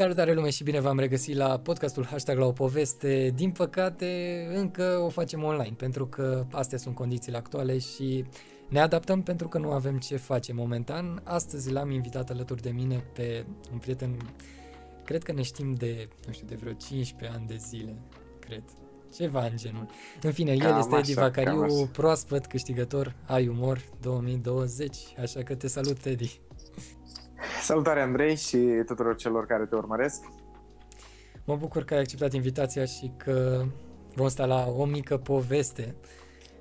Salutare lume și bine v-am regăsit la podcastul Hashtag la o poveste. Din păcate, încă o facem online, pentru că astea sunt condițiile actuale și ne adaptăm pentru că nu avem ce face momentan. Astăzi l-am invitat alături de mine pe un prieten, cred că ne știm de, nu știu, de vreo 15 ani de zile, cred. Ceva în genul. În fine, Cam el este Edi așa, Vacariu, cam așa. proaspăt câștigător Ai Umor 2020, așa că te salut, Edi. Salutare Andrei și tuturor celor care te urmăresc. Mă bucur că ai acceptat invitația și că vom sta la o mică poveste.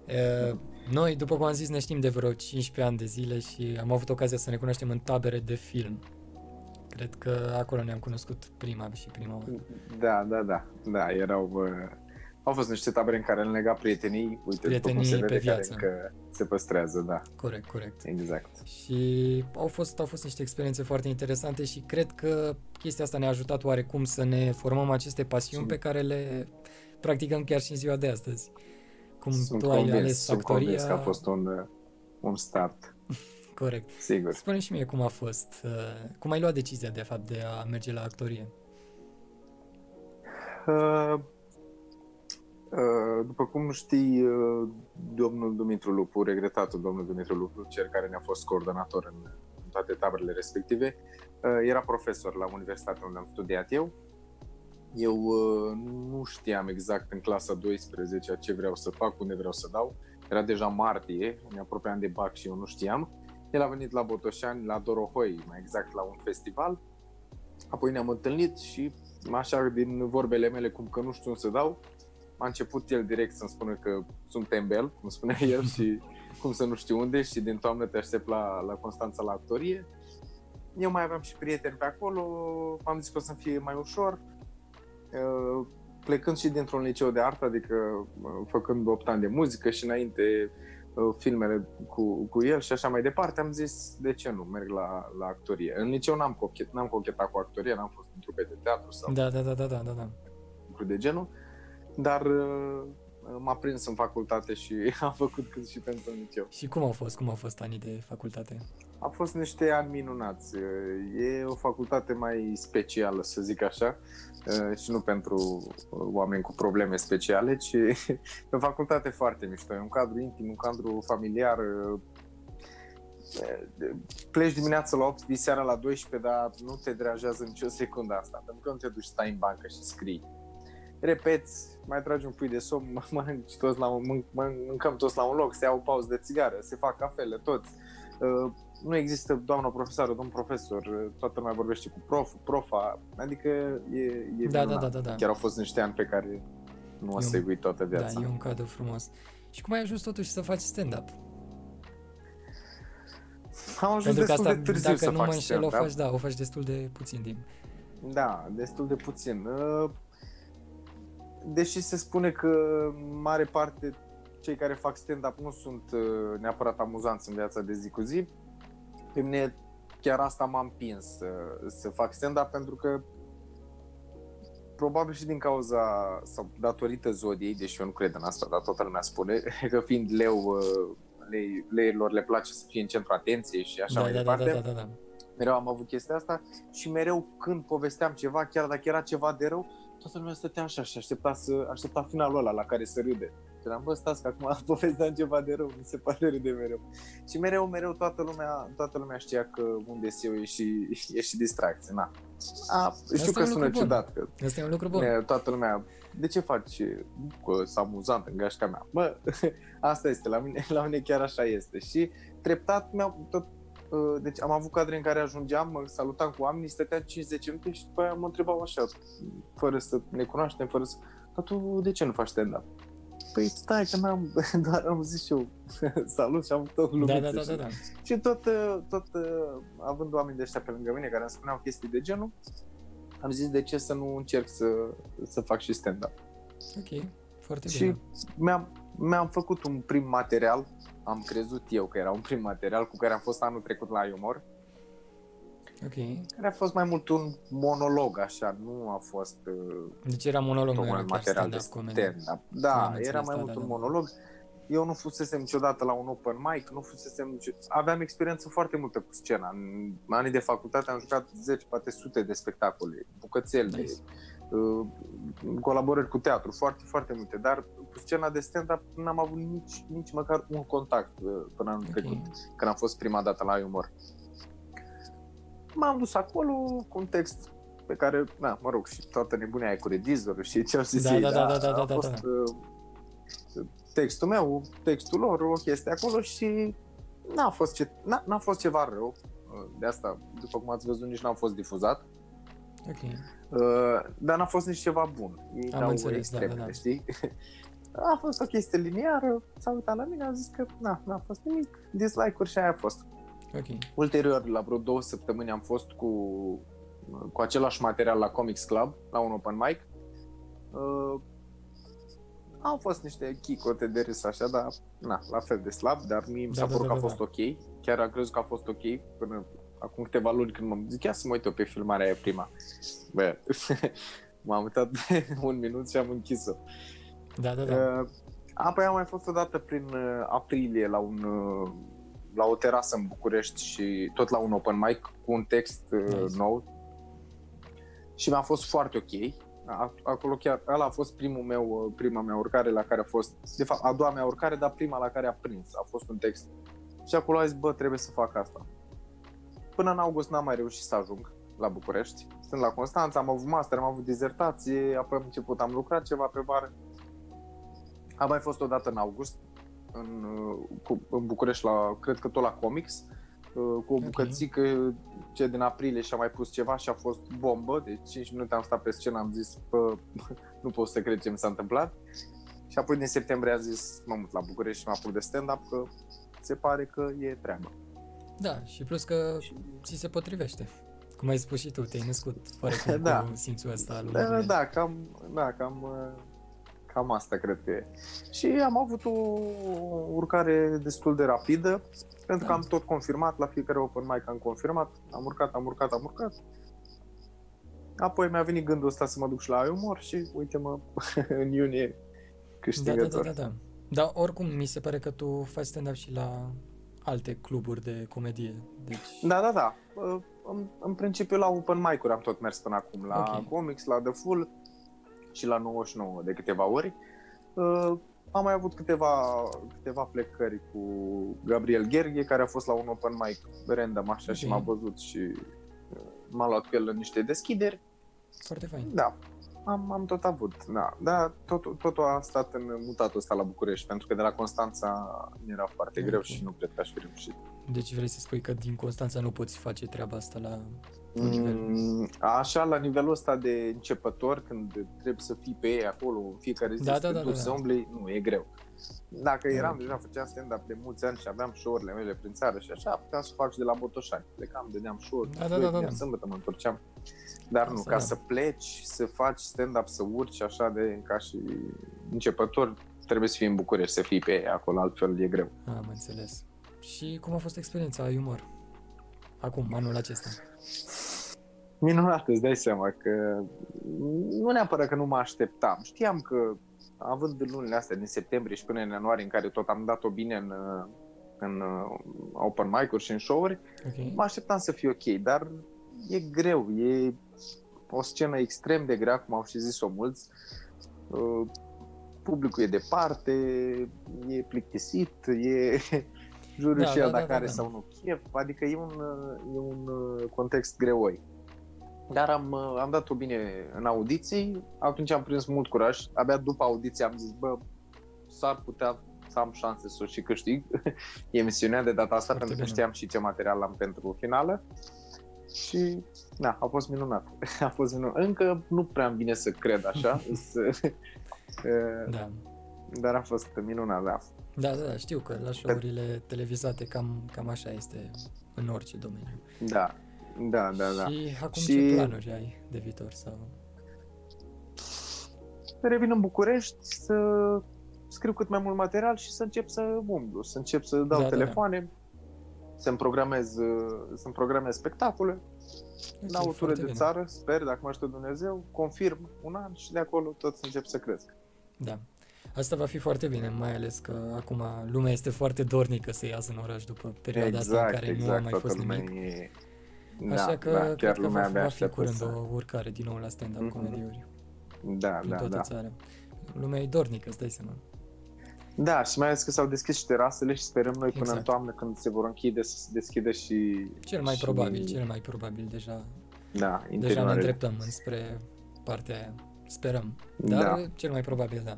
E, Noi, după cum am zis, ne știm de vreo 15 ani de zile și am avut ocazia să ne cunoaștem în tabere de film. Cred că acolo ne-am cunoscut prima și prima oară. Da, da, da, da, erau, uh, au fost niște tabere în care am legat prietenii, uite, după cum Prietenii se pe vede, care viață. încă se păstrează, da, Corect, corect. exact. Și au fost, au fost niște experiențe foarte interesante și cred că chestia asta ne-a ajutat oarecum să ne formăm aceste pasiuni Sunt- pe care le practicăm chiar și în ziua de astăzi. Cum Sunt tu ai convins, ales sunt actoria, convins că a fost un, uh, un start, corect. sigur. Spune și mie cum a fost, uh, cum ai luat decizia de fapt de a merge la actorie? Uh, uh, după cum știi, uh, domnul Dumitru Lupu, regretatul domnul Dumitru Lupu, cel care ne-a fost coordonator în, în toate taberele respective, uh, era profesor la universitatea unde am studiat eu. Eu uh, nu știam exact în clasa 12 ce vreau să fac, unde vreau să dau. Era deja martie, ne apropiam de BAC și eu nu știam. El a venit la Botoșani, la Dorohoi, mai exact la un festival. Apoi ne-am întâlnit și așa din vorbele mele, cum că nu știu unde să dau, a început el direct să-mi spună că sunt tembel, cum spunea el, și cum să nu știu unde și din toamnă te aștept la, la Constanța la actorie. Eu mai aveam și prieteni pe acolo, am zis că o să fie mai ușor. Uh, Plecând și dintr-un liceu de artă, adică uh, făcând 8 ani de muzică și înainte uh, filmele cu, cu el și așa mai departe, am zis de ce nu, merg la, la actorie. În liceu n-am, cochet, n-am cochetat cu actorie, n-am fost în trupe de teatru sau Da, da, da, da, da, da, da. lucruri de genul, dar uh, m-a prins în facultate și am făcut cât și pentru liceu. Și cum au fost, cum au fost anii de facultate? A fost niște ani minunați. E o facultate mai specială, să zic așa, uh, și nu pentru uh, oameni cu probleme speciale, ci e o facultate foarte mișto. E un cadru intim, un cadru familiar. uh, Pleci dimineața la 8, vii seara la 12, dar nu te deranjează nicio secundă asta, pentru că nu te duci, stai în bancă și scrii. Repeți, mai tragi un pui de somn, mănânci toți la un, mân- mân- mâncăm toți la un loc, se iau o pauză de țigară, se fac cafele, toți. Uh, nu există doamna profesoară, domn profesor, uh, toată lumea vorbește cu prof, profa, adică e, e Da, da, minunat. da, da, da. Chiar au fost niște ani pe care nu o E să un- uit toată viața. Da, e un cadru frumos. Și cum ai ajuns totuși să faci stand-up? Am ajuns Pentru că destul asta, de târziu dacă să nu fac mă înșel, o stand-up. faci, da, o faci destul de puțin timp. Da, destul de puțin. Uh, Deși se spune că în mare parte cei care fac stand-up nu sunt uh, neapărat amuzanți în viața de zi cu zi, pe mine chiar asta m-a împins să, să fac stand-up pentru că probabil și din cauza sau datorită zodiei, deși eu nu cred în asta, dar toată lumea spune că fiind leu, uh, lei, leilor le place să fie în centru atenției și așa da, mai da, da, departe da, da, da, da. mereu am avut chestia asta și mereu când povesteam ceva, chiar dacă era ceva de rău, toată lumea stătea așa și aștepta, să, aștepta finalul ăla la care să râde. Și eram, bă, stați că acum povesteam ceva de rău, mi se pare râde mereu. Și mereu, mereu toată lumea, toată lumea știa că unde eu e și, e și distracție, na. A, știu Asta că e un sună lucru bun. ciudat, că Asta e un lucru bun. ne, toată lumea, de ce faci că s amuzant în gașca mea? Bă, asta este, la mine, la mine chiar așa este. Și treptat mi-au tot uh, deci am avut cadre în care ajungeam, mă salutam cu oamenii, stăteam 5-10 minute și după aia mă întrebau așa, fără să ne cunoaștem, fără să... Dar tu de ce nu faci stand-up? Păi stai că n-am, doar am zis și eu salut și am avut o Da, glumiță. da, da, și- da, da. și tot, uh, tot uh, având oameni de ăștia pe lângă mine care îmi spuneau chestii de genul, am zis de ce să nu încerc să, să fac și stand-up. Ok, foarte Și bine. mi-am, mi-am făcut un prim material, am crezut eu că era un prim material cu care am fost anul trecut la Umor, Ok. care a fost mai mult un monolog, așa, nu a fost uh, Deci era monolog, nu tocmai era un chiar material de stand-up comedy. stand-up. Am Da, înțeles, era mai da, mult da, un da. monolog. eu nu fusesem niciodată la un open mic, nu fusesem nici... Aveam experiență foarte multă cu scena. În anii de facultate am jucat 10, poate sute de spectacole, bucățele, nice. Uh, colaborări cu teatru, foarte, foarte multe. Dar cu scena de stand-up n-am avut nici, nici măcar un contact uh, până anul okay. trecut, când am fost prima dată la umor. M-am dus acolo cu un text pe care, na, mă rog, și toată nebunia e cu regizorul și ce au zis da, ei, da, da, da, da, da, da, fost, da. Uh, textul meu, textul lor, o chestie acolo și n-a fost, ce, n-a, n-a fost ceva rău. De asta, după cum ați văzut, nici n-a fost difuzat. Ok. Uh, dar n-a fost nici ceva bun. Ei Am dau înțeles, extreme, da, da, da. știi? A fost o chestie liniară, s-a uitat la mine, a zis că na, n-a fost nimic, dislike-uri și aia a fost. Ok. Ulterior, la vreo două săptămâni am fost cu, cu același material la Comics Club, la un open mic. Uh, au fost niște chicote de râs așa, dar na, la fel de slab, dar mie mi s-a Da, da, părut da, că a da, fost da. ok. Chiar am crezut că a fost ok până acum câteva luni când m-am zic, ia să mă uit eu pe filmarea aia prima. Bă, m-am uitat de un minut și am închis-o. Da, da, da. Uh, apoi am mai fost odată prin uh, aprilie la un uh, la o terasă în București și tot la un open mic cu un text uh, Nice. nou și mi-a fost foarte ok. A- Acolo chiar, ăla a fost primul meu, uh, prima mea urcare la care a fost, de fapt a doua mea urcare, dar prima la care a prins, a fost un text. Și acolo a zis, bă, trebuie să fac asta. Până în august n-am mai reușit să ajung la București. Sunt la Constanța, am avut master, am avut dizertație, apoi am început, am lucrat ceva pe vară. Am mai fost odată în august, în, uh, cu, în București, la, cred că tot la Comics, uh, cu o Ok. bucățică ce din aprilie și-a mai pus ceva și a fost bombă, de 5 minute am stat pe scenă, am zis, bă, nu pot să cred ce mi s-a întâmplat. Și apoi din septembrie am zis, mă mut la București și mă apuc de stand-up, că se pare că e treabă. Da, și plus că ți se potrivește. Cum ai spus și tu, te-ai născut fără cum Da. cu simțul ăsta al Da, umorii. da, cam, da, cam, uh, cam asta cred că e. Și am avut o urcare destul de rapidă, pentru că Da. am tot confirmat, la fiecare open mic am confirmat, am urcat, am urcat, am urcat. Apoi mi-a venit gândul ăsta să mă duc și la umor și uite-mă, în iunie Da, da, câștigător. da, da, da. Dar oricum, mi se pare că tu faci stand-up și la alte cluburi de comedie. Deci, Da, da, da. Uh, În, în principiu la open mic-uri am tot mers până acum, la Ok. comics, la The Full și la 99 de câteva ori. Uh, Am mai avut câteva, câteva plecări cu Gabriel Gherghe, care a fost la un open mic random așa și Ok. m-a văzut și uh, m-a luat cu el în niște deschideri. foarte fain. Da, am, am tot avut, da. Dar tot, totul a stat în mutatul ăsta la București, pentru că de la Constanța mi era foarte Ok. greu și nu cred că aș fi reușit. Deci vrei să spui că din Constanța nu poți face treaba asta la un nivel. Mm, Așa, la nivelul ăsta de începător, când trebuie să fii pe ei acolo în fiecare zi, Da, să da, te da, duci, da, să da. umbli, nu, e greu. Dacă eram ok. deja, făceam stand-up de mulți ani și aveam show-urile mele prin țară și așa, puteam să fac și de la Botoșani. Plecam, dădeam show-uri, Da, da, joi, da, da, vineri, da. sâmbătă mă întorceam. Dar nu, Asta ca da. să pleci, să faci stand-up, să urci așa de ca și începător, trebuie să fii în București, să fii pe ei acolo, altfel e greu. Am înțeles. Și cum a fost experiența ai umor? Acum, anul acesta. Minunat, îți dai seama că nu neapărat că nu mă așteptam. Știam că, având lunile astea din septembrie și până în ianuarie, în care tot am dat-o bine în, în open mic-uri și în show-uri, Ok. mă așteptam să fie ok, dar e greu, e o scenă extrem de grea, cum au și zis-o mulți. Uh, Publicul e departe, e plictisit, e juriu Da, și da, el da, dacă da, are da. sau nu chef, adică e un, uh, e un uh, context greoi. Dar am, uh, am dat-o bine în audiții, atunci am prins mult curaj, abia după audiție am zis, bă, s-ar putea să am șanse să o și câștig emisiunea de data asta, Foarte pentru că bine. știam și ce material am pentru finală. Și, da, a fost minunat. A fost minunat. Încă nu prea îmi vine să cred așa, să, Da. dar a fost minunat, da. Da, da, da, știu că la show-urile televizate cam, cam așa este în orice domeniu. Da, da, da, da. Și acum Și- ce planuri ai de viitor? Sau... Revin în București să scriu cât mai mult material și să încep să umblu, să încep să dau Da, da, da. telefoane, să-mi programez, să-mi programez spectacole, Ok, la o tură foarte de bine. țară, sper, dacă mă ajută Dumnezeu, confirm un an și de acolo tot să încep să cresc. Da. Asta va fi foarte bine, mai ales că acum lumea este foarte dornică să iasă în oraș după perioada exact, asta în care exact, nu a mai toată fost lumea nimic. E... Așa da, că da, cred chiar că lumea va, abia va fi așteaptă curând să... o urcare din nou la stand-up Mhm. comediuri Da, prin da, toată da. țara. Lumea e dornică, îți dai seama. Da, și mai ales că s-au deschis și terasele și sperăm noi până Exact. în toamnă când se vor închide să se deschidă și... Cel mai și, probabil, cel mai probabil deja, Da, deja ne interioarele. îndreptăm înspre partea aia. Sperăm. Dar Da. cel mai probabil, da.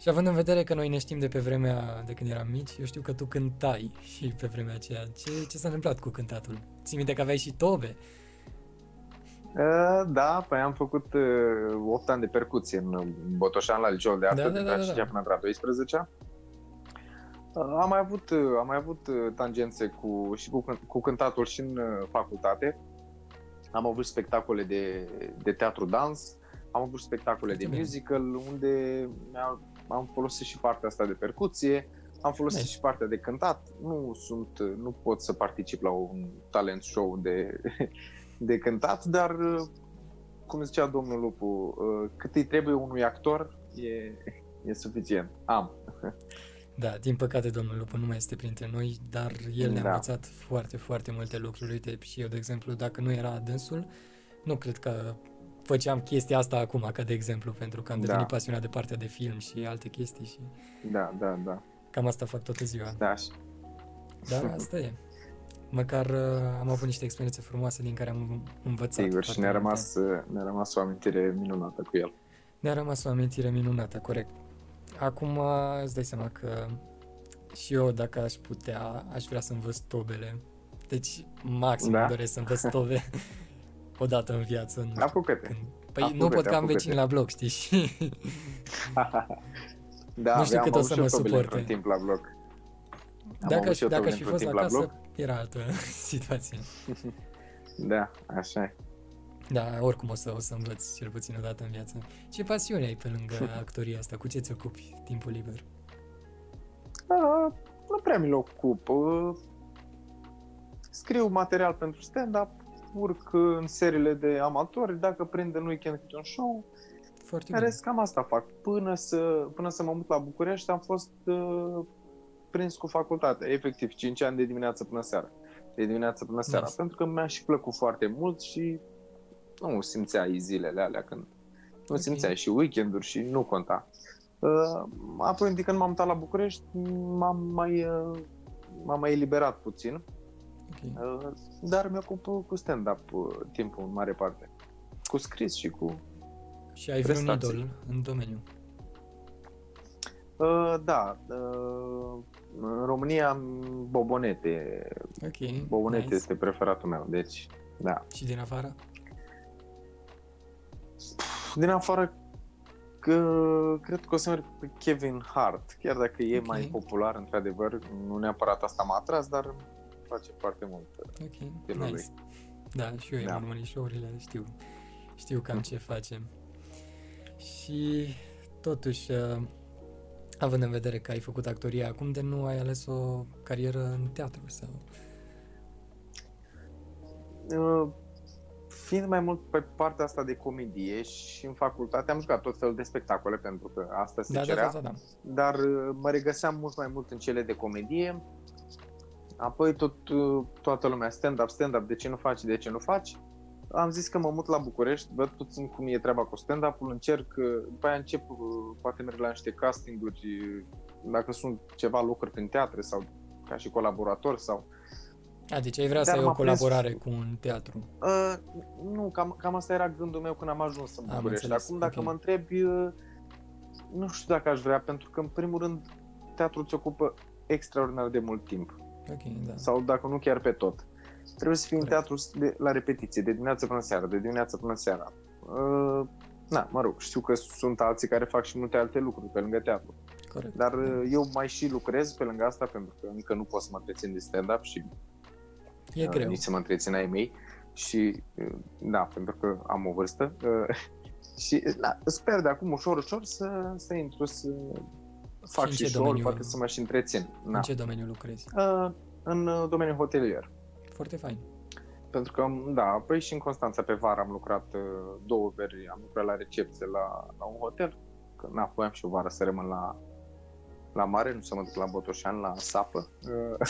Și având în vedere că noi ne știm de pe vremea de când eram mici, eu știu că tu cântai și pe vremea aceea. Ce, ce s-a întâmplat cu cântatul? Ții minte că aveai și tobe? Uh, Da, păi am făcut uh, 8 ani de percuție în Botoșan la liceul de artă, Da, da, da, da, da, da, da, și da. până la 12 Am mai avut, uh, am mai avut uh, tangențe cu, și cu, cânt- cu cântatul și în uh, facultate. Am avut spectacole de, de teatru-dans, am avut spectacole Foarte de bine. musical, unde mi-a- am folosit și partea asta de percuție, am folosit Nice. și partea de cântat. Nu sunt, uh, nu pot să particip la un talent show de, de cântat, dar uh, cum zicea domnul Lupu, uh, cât îi trebuie unui actor e, e suficient. Am. Da, din păcate domnul Lupu nu mai este printre noi, dar el ne-a Da. învățat foarte, foarte multe lucruri. Uite, și eu, de exemplu, dacă nu era dânsul, nu cred că făceam chestia asta acum, ca de exemplu, pentru că am Da. devenit pasionat de partea de film și alte chestii și Da, da, da. cam asta fac toată ziua. da. și- Dar asta e. Măcar uh, am avut niște experiențe frumoase din care am învățat. Sigur, și foarte ne-a multe. rămas, uh, ne-a rămas o amintire minunată cu el. Ne-a rămas o amintire minunată, corect. Acum uh, îți dai seama că și eu, dacă aș putea, aș vrea să învăț tobele. Deci, maxim Da? îmi doresc să învăț tobe odată în viață. Nu știu Apucă-te. când. Păi Apucă-te, nu pot că am apucă-te. vecini la bloc, știi? Și da, Nu știu aveam cât o avut să și eu mă tobele suporte. într-un timp la bloc. Am dacă avut aș, și eu dacă tobele aș fi într-un fost timp la acasă, bloc. era altă situație. Da, așa e. Da, oricum o să, o să învăț cel puțin o dată în viață. Ce pasiune ai pe lângă actoria asta? Cu ce ți ocupi timpul liber? Uh, nu prea mi-l ocup. Uh, scriu material pentru stand-up, urc în seriile de amatori, dacă prind în weekend câte un show, Foarte în bine. rest cam asta fac. Până să, până să mă mut la București am fost uh, prins cu facultatea, efectiv 5 ani de dimineață până seara. De dimineață până seara, Nice. pentru că mi-a și plăcut foarte mult și nu simțeai zilele alea când nu Ok. simțeai și weekenduri și nu conta. Uh, apoi, de când m-am mutat la București, m-am mai, uh, m-am mai eliberat puțin, Ok. Uh, dar mi-ocup cu stand-up uh, timpul în mare parte. Cu scris și cu... Și ai vreun prestații. idol în domeniu? Uh, da, uh, în România am Bobonete. Ok, Bobonete nice. este preferatul meu, deci, da. Și din afară? Din afară, că, cred că o să merg pe Kevin Hart, chiar dacă e Ok. mai popular, într-adevăr, nu neapărat asta m-a atras, dar îmi place foarte mult. Ok, Stilul nice. lui. Da, și eu Da. am urmărit show-urile, știu, știu cam ce facem. Și totuși, uh, având în vedere că ai făcut actoria, acum de nu ai ales o carieră în teatru sau... Uh, Fiind mai mult pe partea asta de comedie și în facultate am jucat tot felul de spectacole pentru că asta se Da, da, cerea. da, da, da. dar uh, mă regăseam mult mai mult în cele de comedie. Apoi tot, uh, toată lumea stand-up, stand-up, de ce nu faci, de ce nu faci? Am zis că mă mut la București, văd puțin cum e treaba cu stand-up-ul, încerc, uh, după aia încep, uh, poate merg la niște castinguri, uh, dacă sunt ceva locuri prin teatre sau ca și colaborator sau... A, deci ai vrea să Dar ai o m-a prins- colaborare cu un teatru. Uh, nu, cam, cam asta era gândul meu când am ajuns în Am București. înțeles, Acum, dacă ok. mă întrebi, uh, nu știu dacă aș vrea, pentru că, în primul rând, teatrul îți ocupă extraordinar de mult timp. Ok, da. sau dacă nu chiar pe tot. Trebuie să fii în Corect. teatru de, la repetiție, de dimineață până seara, de dimineață până seara. Uh, na, mă rog, știu că sunt alții care fac și multe alte lucruri pe lângă teatru, Corect. dar da. uh, eu mai și lucrez pe lângă asta pentru că încă nu pot să mă întrețin de stand-up și E uh, greu. nici să mă întrețin ai mei și uh, da, pentru că am o vârstă uh, și da, sper de acum ușor, ușor să, să intru să fac în și, ce show domeniu- poate să mă și întrețin. Na. În ce domeniu lucrezi? Uh, în uh, domeniul hotelier. Foarte fain. Pentru că, da, apoi și în Constanța pe vară am lucrat uh, două veri, am lucrat la recepție la, la un hotel. că na, voiam și o vară să rămân la, la mare, nu să mă duc la Botoșan, la sapă.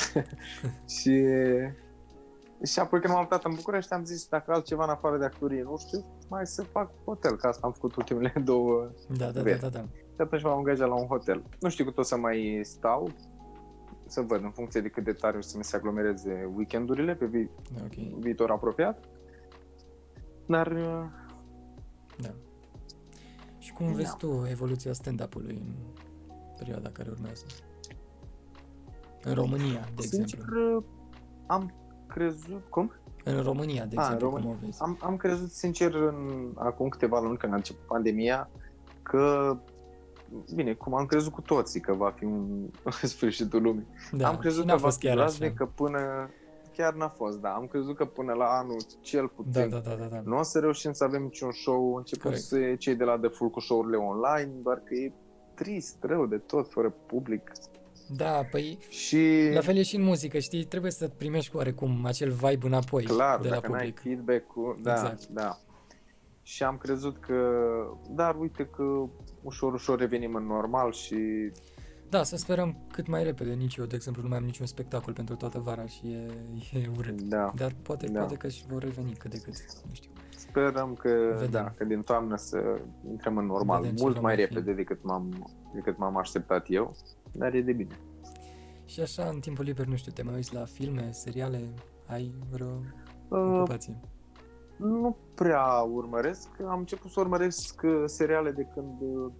și, și apoi când m-am mutat în București am zis dacă altceva în afară de actorie nu știu, mai să fac hotel, că asta am făcut ultimele două Da, da, da, veri. da, da. Și atunci m-am angajat la un hotel. Nu știu cât o să mai stau, să văd în funcție de cât de tare o să mi se aglomereze weekendurile pe vi- Ok, viitor apropiat. Dar uh, da. Și cum Da. vezi tu evoluția stand-up-ului în perioada care urmează? În România, de sincer exemplu. am crezut, cum? În România, de A, în exemplu, cum România. o vezi? Am, am crezut sincer în, acum câteva luni când a început pandemia că Bine, cum am crezut cu toții că va fi un sfârșitul lumii. Da, am crezut și că n-a va fost fi chiar groaznic, așa. că până... Chiar n-a fost, da. Am crezut că până la anul, cel puțin, Da, da, da, da, da. nu o să reușim să avem niciun show, începând Corect. să cei de la The Full cu show-urile online, doar că e trist, rău de tot, fără public. Da, păi Și la fel e și în muzică, știi? Trebuie să primești oarecum acel vibe înapoi clar, de la dacă n-ai public. feedback-ul, da, Exact. da. Și am crezut că, dar uite că ușor, ușor revenim în normal și Da, să sperăm cât mai repede. Nici eu, de exemplu, nu mai am niciun spectacol pentru toată vara și e, e urât. da, Dar poate, Da. poate că și vor reveni cât de cât, nu știu. sperăm că, Vedem. da, că din toamnă să intrăm în normal, Vedem ce mult va mai mai fi. repede decât m-am, decât m-am așteptat eu, dar e de bine. Și așa, în timpul liber, nu știu, te mai uiți la filme, seriale, ai vreo Uh, ocupație? Nu prea urmăresc, am început să urmăresc uh, seriale de când uh,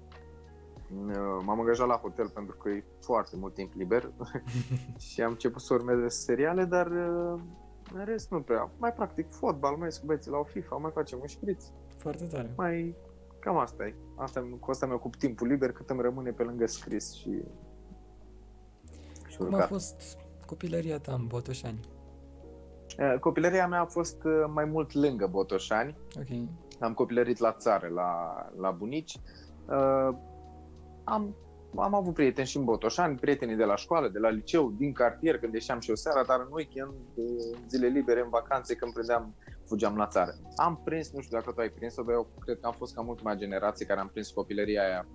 m-am angajat la hotel pentru că e foarte mult timp liber și am început să urmez seriale, dar uh, în rest nu prea. Mai practic fotbal, mai ies cu băieții la o FIFA, mai facem un șpriț, Foarte tare. mai... Cam asta e. Asta, cu asta mi ocup timpul liber cât îmi rămâne pe lângă scris și, și Cum a urcat. fost copilăria ta în Botoșani? Uh, Copilăria mea a fost uh, mai mult lângă Botoșani. Ok. Am copilărit la țară, la, la bunici. Uh, am, am avut prieteni și în Botoșani, prietenii de la școală, de la liceu, din cartier, când ieșeam și eu seara, dar în weekend, uh, în zile libere, în vacanțe, când prindeam, fugeam la țară. Am prins, nu știu dacă tu ai prins-o, dar eu cred că am fost ca ultima generație care am prins copilăria aia,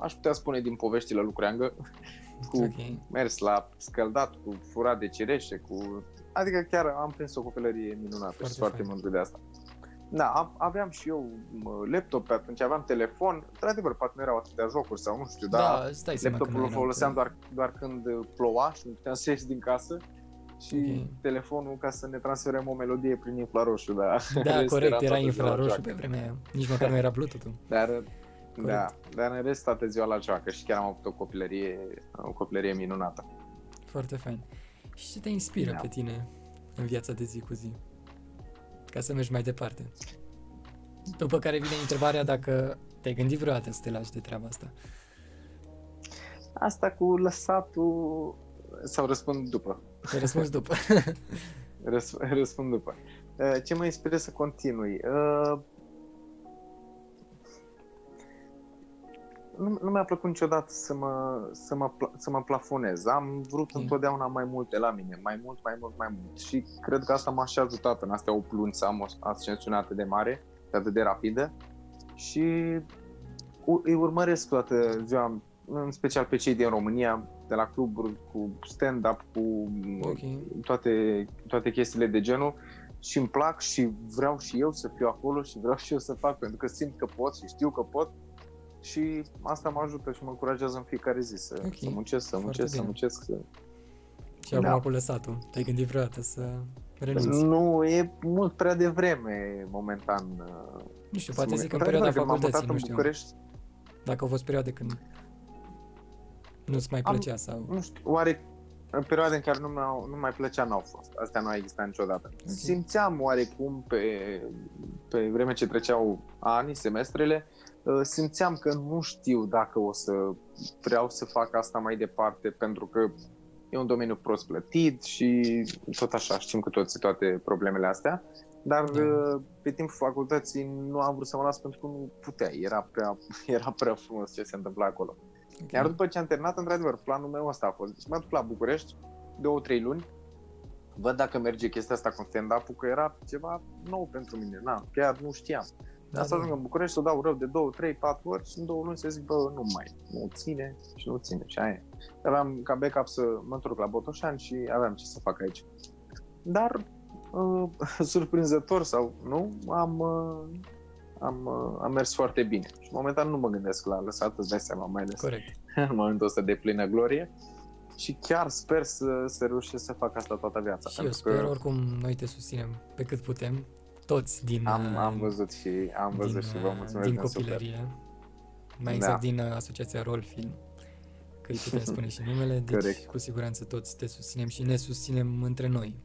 aș putea spune din poveștile lui Creangă, cu Ok. mers la scăldat, cu furat de cireșe, cu... Adică chiar am prins o copilărie minunată Foarte și foarte fain. mândru de asta. Da, am- aveam și eu mă, laptop pe atunci, aveam telefon, într-adevăr, poate nu erau atâtea jocuri sau nu știu, dar Da, stai seama că laptopul nu îl erau foloseam pe- doar, doar când ploua și nu puteam să ieși din casă și Ok. telefonul ca să ne transferăm o melodie prin infraroșu, da. Da, Rest corect, era toată ziua la infraroșu joacă. pe vremea aia. Nici măcar nu era Bluetooth-ul. Dar, da, dar în rest toată ziua la joacă și chiar am avut o copilărie, o copilărie minunată. Foarte fain. Și ce te inspiră Da. pe tine în viața de zi cu zi? Ca să mergi mai departe. După care vine întrebarea dacă te-ai gândit vreodată să te lași de treaba asta. Asta cu lăsatul sau răspund după. Te răspunzi după. Răs- răspund după. Uh, Ce mă inspiră să continui? Nu, nu mi-a plăcut niciodată să mă, să, mă, pla- să mă plafonez. Am vrut Ok. întotdeauna mai multe la mine, mai mult, mai mult, mai mult. Și cred că asta m-a și ajutat în astea opuluni să am o ascensiune atât de mare, atât de rapidă. Și u- îi urmăresc toată ziua, în special pe cei din România, de la cluburi cu stand-up, cu ok. toate, toate chestiile de genul și îmi plac și vreau și eu să fiu acolo și vreau și eu să fac pentru că simt că pot și știu că pot și asta mă ajută și mă încurajează în fiecare zi să, Ok, să muncesc, să foarte muncesc, să bine. muncesc. Să... Și acum Da. cu lăsatul. Te-ai gândit vreodată să renunți? Nu, e mult prea devreme momentan. uh, Nu știu, să poate mă- zic în Într-adevăr, perioada când m-am mutat facultății, în nu știu. București, Dacă au fost perioade când nu-ți mai Am- plăcea sau... nu știu, oare în perioade în care nu, mi-au, nu mai plăcea n-au fost. Astea nu au existat niciodată. Simțeam oarecum pe, pe vreme ce treceau ani, semestrele, uh, simțeam că nu știu dacă o să vreau să fac asta mai departe pentru că e un domeniu prost plătit și tot așa, știm cu toții toate problemele astea. Dar Da. uh, pe timpul facultății nu am vrut să mă las pentru că nu putea. Era prea, era prea frumos ce se întâmpla acolo. Ok. Iar după ce am terminat, într-adevăr, planul meu ăsta a fost. Deci mă duc la București, două, trei luni, văd dacă merge chestia asta cu stand-up că era ceva nou pentru mine. Na, chiar nu știam. Da, să ajung în București, să o dau rău de 2, 3, 4 ori și în două luni să zic, bă, nu mai, nu ține și nu ține și aia e. Aveam ca backup să mă întorc la Botoșan și aveam ce să fac aici. Dar, uh, surprinzător sau nu, am, uh, am, uh, am mers foarte bine. Și momentan nu mă gândesc la lăsat, îți dai seama, mai ales Corect. în momentul ăsta de plină glorie. Și chiar sper să, să reușesc să fac asta toată viața. Și eu sper, oricum, noi te susținem pe cât putem, toți din... Am, am văzut și am văzut din, și vă mulțumesc din din copilărie. Super. Mai exact da. din uh, asociația Rolfilm, că îi putem spune și numele, deci Corect. cu siguranță toți te susținem și ne susținem între noi,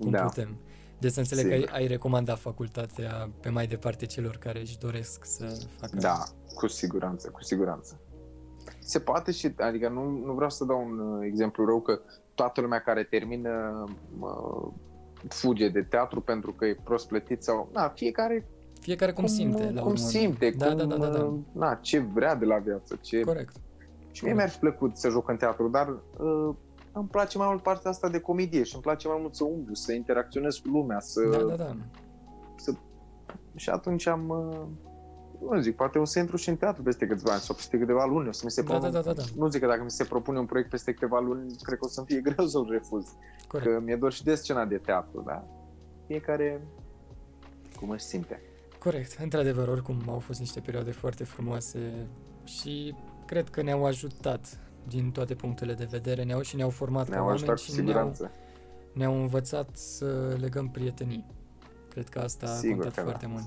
cum Da. putem. Deci să înțeleg că ai, Sigur. ai recomandat facultatea pe mai departe celor care își doresc să facă... Da, cu siguranță, cu siguranță. Se poate și, adică nu, nu vreau să dau un uh, exemplu rău că toată lumea care termină mă, fuge de teatru pentru că e prost plătit sau, na, fiecare Fiecare cum, simte, la cum urmă. simte, Da, cum, da, da, da, da. uh, Na, ce vrea de la viață, ce... Corect. Și mie mi-ar fi plăcut să joc în teatru, dar uh, îmi place mai mult partea asta de comedie și îmi place mai mult să umblu, să interacționez cu lumea, să... Da, da, da. să... Și atunci am... Uh, nu zic, poate o să intru și în teatru peste câțiva ani sau peste câteva luni. O să mi se Da, da, da, da, da. Nu zic că dacă mi se propune un proiect peste câteva luni, cred că o să-mi fie greu să-l refuz. Corect. Că mi-e dor și de scena de teatru, da? Fiecare cum își simte. Corect. Într-adevăr, oricum au fost niște perioade foarte frumoase și cred că ne-au ajutat din toate punctele de vedere, ne-au și ne-au format Ne-au ca ajutat oameni cu și ne-au, siguranță. ne-au învățat să legăm prietenii. Cred că asta a Sigur contat că da. foarte mult.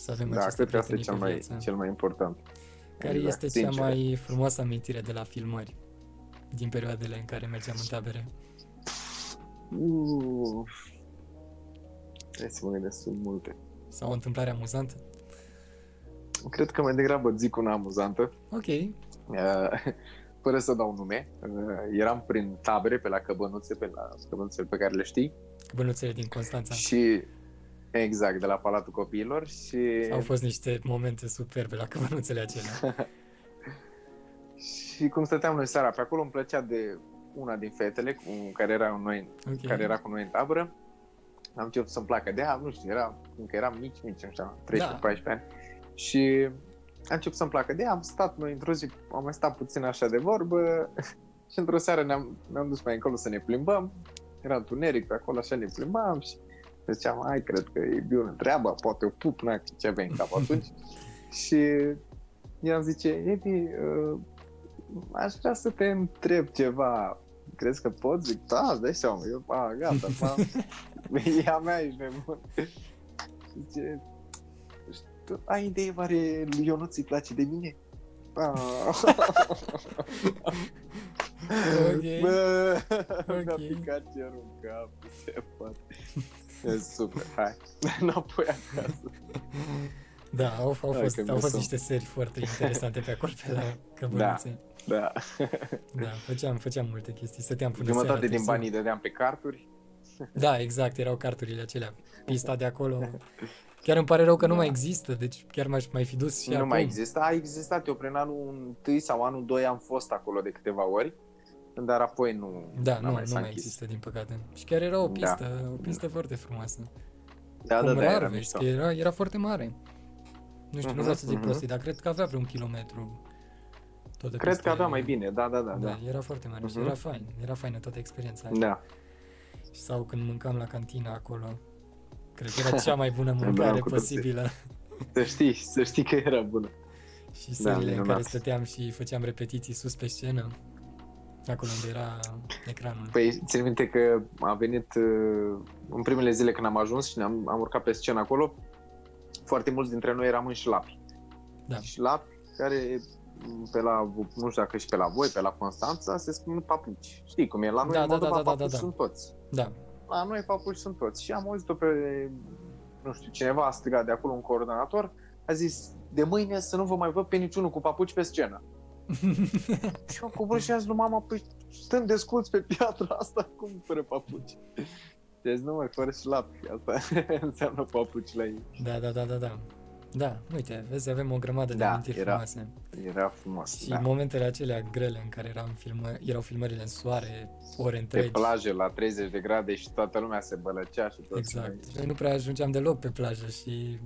Să avem Da, aceste cred că asta e prietenii cel pe mai, viață. cel mai important. Care Exact, este cea sincer. mai frumoasă amintire de la filmări? Din perioadele în care mergeam în tabere. Uh, Hai să mă gândesc, sunt multe. Sau o întâmplare amuzantă? Cred că mai degrabă zic una amuzantă. Ok. Uh, fără să dau nume, uh, eram prin tabere pe la căbănuțe, pe la căbănuțele pe care le știi Bănuțele din Constanța. și exact, de la Palatul Copiilor și, Au fost niște momente superbe la căbănuțele acelea. și cum stăteam noi seara pe acolo, îmi plăcea de una din fetele cu care era, cu noi, Ok. care era cu noi în tabără. Am început să-mi placă de ea, nu știu, era, încă eram mici, mici, nu știu, 13-14 ani. Și a început să-mi placă de ea, am stat noi într-o zi, am mai stat puțin așa de vorbă și într-o seară ne-am, ne-am dus mai încolo să ne plimbăm. Era întuneric pe acolo, așa ne plimbam și ziceam, hai, cred că e bună treaba, poate o pup, na, ce aveai în cap atunci. și i-am zice, Evi, uh, aș vrea să te întreb ceva, crezi că pot? Zic, da, îți dai seama, eu, a, gata, acum, e a mea, ești nebun. Zice, tu ai idee oare lui Ionuț îi place de mine? Ah. Ok. Bă, mi-a Ok. picat cerul în cap, se poate. E super, hai, înapoi acasă. Da, au, au Hai fost, că au mi-e fost somn. niște seri foarte interesante pe acolo, pe la căbănuțe. Da, Da, făceam, făceam multe chestii, stăteam până jumătate seara din târziu. banii dădeam pe carturi. Da, exact, erau carturile acelea. Pista de acolo. Chiar îmi pare rău că nu Da. mai există, deci chiar m-aș mai fi dus și nu acum. mai există. A existat, eu prin anul 1 sau anul 2 am fost acolo de câteva ori, dar apoi nu, Da, n-a nu, mai nu s-a mai închis. există, din păcate. Și chiar era o Da. pistă, o pistă foarte frumoasă. Da, Cum da, da, rar, era vezi, mișto. că era, era foarte mare. Nu știu, nu Mhm, vreau să zic mhm. prostii, dar cred că avea vreun kilometru. Toată Cred pista că avea e- mai bine, da, da, da. Da, Da, era foarte mare și Mhm. era fain. Era faină toată experiența aia. da. Sau când mâncam la cantina acolo. Cred că era cea mai bună Da, mâncare cu toții. posibilă. Să știi, să știi că era bună. Și Da, serile în minunat. care stăteam și făceam repetiții sus pe scenă. Acolo unde era ecranul. Păi, țin minte că a venit uh, în primele zile când am ajuns și ne-am am urcat pe scenă acolo, foarte mulți dintre noi eram în șlapi. Da. Șlapi care m, pe la, nu știu dacă și pe la voi, pe la Constanța, se spun papuci. Știi cum e? La noi Da, în da, Moldova da, da, da, papuci da. sunt toți. Da. La noi papuci sunt toți. Și am auzit-o pe, nu știu, cineva a strigat de acolo, un coordonator, a zis, de mâine să nu vă mai văd pe niciunul cu papuci pe scenă. Și eu coborât și am zis lui mama, păi stăm desculți pe piatra asta, cum fără papuci? Deci nu mai fără șlapi, asta înseamnă papuci la ei. Da, da, da, da, da. Da, uite, vezi, avem o grămadă de Da, amintiri era- frumoase. Era frumos, Și da. momentele acelea grele în care eram filmă, erau filmările în soare, ore Pe întregi. plajă la 30 de grade și toată lumea se bălăcea și toți Exact. noi- Noi nu prea ajungeam deloc pe plajă și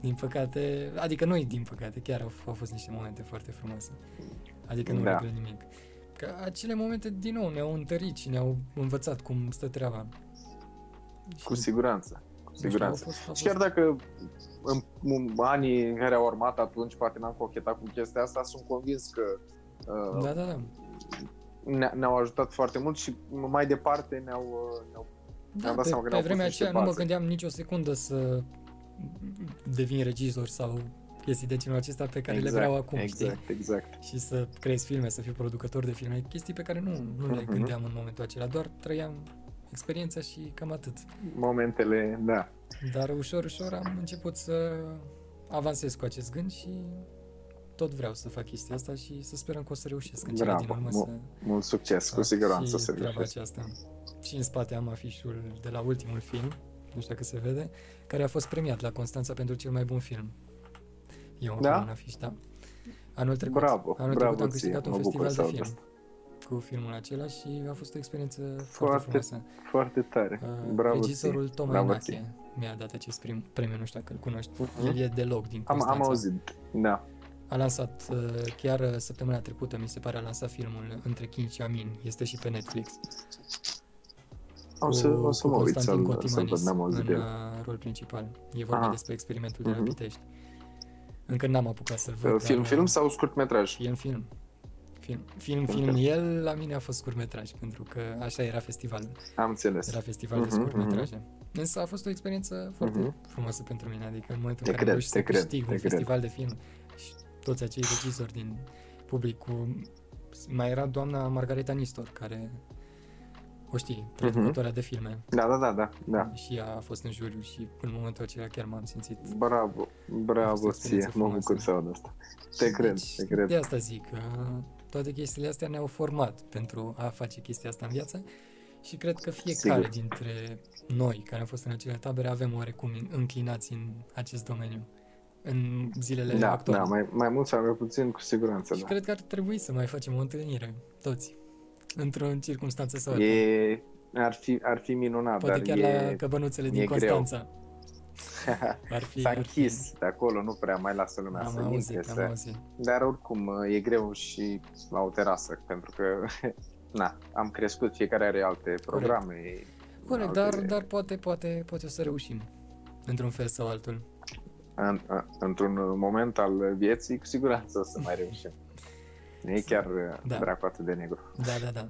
din păcate, adică nu din păcate, chiar au, au fost niște momente foarte frumoase. Adică nu Da. regret nimic. Că acele momente, din nou, ne-au întărit și ne-au învățat cum stă treaba. Cu Și, siguranță. Cu nu știu, siguranță. au fost, au Și fost, chiar dacă în, în anii în care au urmat atunci poate n-am cochetat cu chestia asta, sunt convins că uh, Da, da, da. ne- ne-au ajutat foarte mult și mai departe ne-au, uh, ne-au Da, Mi-am dat pe, seama că pe ne-au vremea pus niște aceea nu mă baze. gândeam nicio secundă să devin regizor sau chestii de genul acesta pe care le vreau acum, exact, știi? exact. Și să creez filme, să fiu producător de filme, chestii pe care nu, nu le Mhm. gândeam în momentul acela, doar trăiam experiența și cam atât. Momentele, da. Dar ușor, ușor am început să avansez cu acest gând și tot vreau să fac chestia asta și să sperăm că o să reușesc în cele Bravo, din urmă mu- să Mult succes, cu fac siguranță și să treaba reușești. aceasta. Și în spate am afișul de la ultimul film, nu știu dacă se vede, care a fost premiat la Constanța pentru cel mai bun film. Eu am Da? un afiș, da. Anul trecut, Bravo, anul bravo trecut am ție, câștigat un mă bucur festival să de aud film asta. cu filmul acela și a fost o experiență foarte, Foarte frumoasă. Foarte tare. Uh, Bravo Regizorul ție. Toma Bravo Inache ție. mi-a dat acest prim, premiu, nu știu dacă îl cunoști. Mhm. El e deloc din Am, Constanța. am auzit, da. A lansat uh, chiar uh, săptămâna trecută, mi se pare, a lansat filmul Între King și Amin. Este și pe Netflix. O să, o să cu mă uit Constantin să-l, să-l văd, Cotimanis n-am auzit în de el. uh, rol principal. E vorba Aha. despre experimentul de la Mhm. Pitești. Încă n-am apucat să-l văd. Uh, Film, dar, film uh, sau scurtmetraj? Film, film. Film, film, Film, film. film. El, la mine a fost scurtmetraj, pentru că așa era festivalul. Am înțeles. Era festival de Mhm, scurtmetraje. Însă a fost o experiență foarte Mhm. frumoasă pentru mine, adică în momentul Te în care cred, am reușit te să cred, câștig te un cred. festival de film și toți acei regizori din public cu... Mai era doamna Margareta Nistor, care o știi, Mhm. producătoarea de filme. Da, da, da, da, da. Și ea a fost în juriu și în momentul acela chiar m-am simțit. Bravo, A bravo fost o experiență ție, mă frumoasă. bucur să aud asta. Te cred, Deci, te cred. De asta zic, că toate chestiile astea ne-au format pentru a face chestia asta în viață și cred că fiecare Sigur. dintre noi care am fost în acele tabere avem oarecum înclinați în acest domeniu în zilele Da, actuale. da, mai, mai mult sau mai puțin, cu siguranță, și da. cred că ar trebui să mai facem o întâlnire, toți, într-o circunstanță sau alta. E, ar, fi, ar fi minunat, Poate dar chiar e, la căbănuțele din e greu. Constanța. Ar fi, S-a ar fi- închis de acolo, nu prea mai lasă lumea Am să auzit, intre, am să... auzit. Dar oricum e greu și la o terasă, pentru că na, am crescut, fiecare are alte programe. Corect, alte- dar, dar poate, poate, poate o să reușim, într-un fel sau altul. În, în- într-un moment al vieții, cu siguranță o să mai reușim. Nu e chiar Da. da. dracu atât de negru. Da, da, da.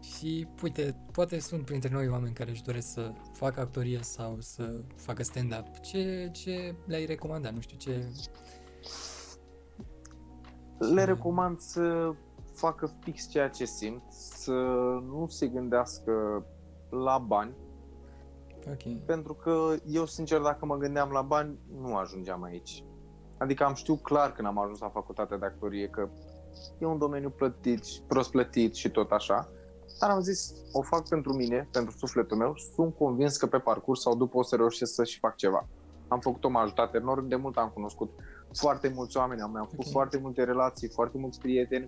Și, uite, poate sunt printre noi oameni care își doresc să facă actorie sau să facă stand-up. Ce, ce le-ai recomanda? Nu știu, ce... Le recomand să facă fix ceea ce simt, să nu se gândească la bani, Ok. pentru că eu, sincer, dacă mă gândeam la bani, nu ajungeam aici. Adică am știut clar când am ajuns la facultatea de actorie că e un domeniu plătit, și- prost plătit și tot așa, dar am zis, o fac pentru mine, pentru sufletul meu, sunt convins că pe parcurs sau după o să reușesc să și fac ceva. Am făcut-o, m-a ajutat enorm de mult, am cunoscut foarte mulți oameni, am mai făcut Ok. foarte multe relații, foarte mulți prieteni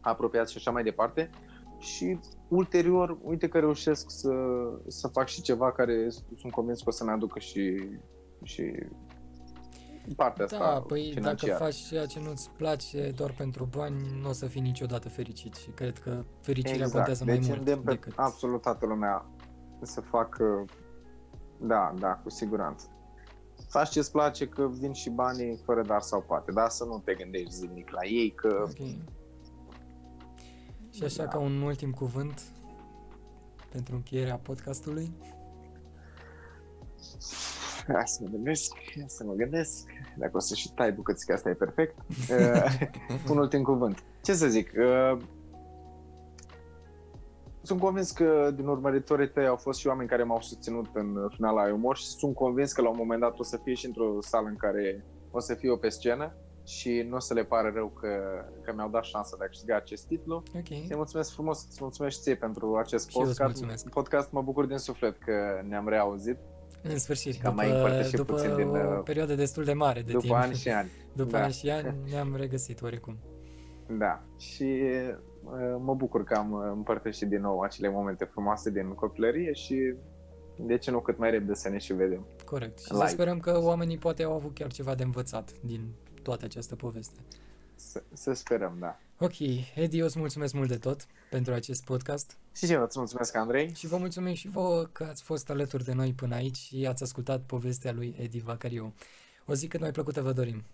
apropiați și așa mai departe. Și ulterior, uite că reușesc să, să fac și ceva care sunt convins că o să-mi aducă și, și partea asta Da, păi financiară. dacă faci ceea ce nu-ți place doar pentru bani, nu o să fii niciodată fericit și cred că fericirea contează mai deci mult îndemn pe decât... absolut toată lumea să facă, da, da, cu siguranță. Faci ce-ți place, că vin și banii fără dar sau poate, dar să nu te gândești zilnic la ei, că Ok. Și așa Da. ca un ultim cuvânt pentru încheierea podcastului. Hai să mă gândesc, hai să mă gândesc. Dacă o să și tai bucățica asta e perfect. Uh, un ultim cuvânt. Ce să zic? Uh, sunt convins că din urmăritorii tăi au fost și oameni care m-au susținut în finala ai umor și sunt convins că la un moment dat o să fie și într-o sală în care o să fie eu pe scenă și nu o să le pare rău că, că mi-au dat șansa de a câștiga acest titlu. Ok. Îți mulțumesc frumos, îți mulțumesc și ție pentru acest Și eu îți podcast. mulțumesc. podcast. Mă bucur din suflet că ne-am reauzit În sfârșit, Că am mai după, împărtășit după puțin din, o uh, perioadă destul de mare de după timp, ani și ani. după da. ani și ani, ne-am regăsit oricum. Da, și uh, mă bucur că am uh, împărtășit din nou acele momente frumoase din copilărie și de ce nu cât mai repede să ne și vedem. corect. Și Live. să sperăm că oamenii poate au avut chiar ceva de învățat din toată această poveste. Să, să sperăm, da. Ok, Edi, eu îți mulțumesc mult de tot pentru acest podcast Și eu îți mulțumesc, Andrei. și vă mulțumim și vouă că ați fost alături de noi până aici și ați ascultat povestea lui Edi Vacariu. O zi cât mai plăcută vă dorim!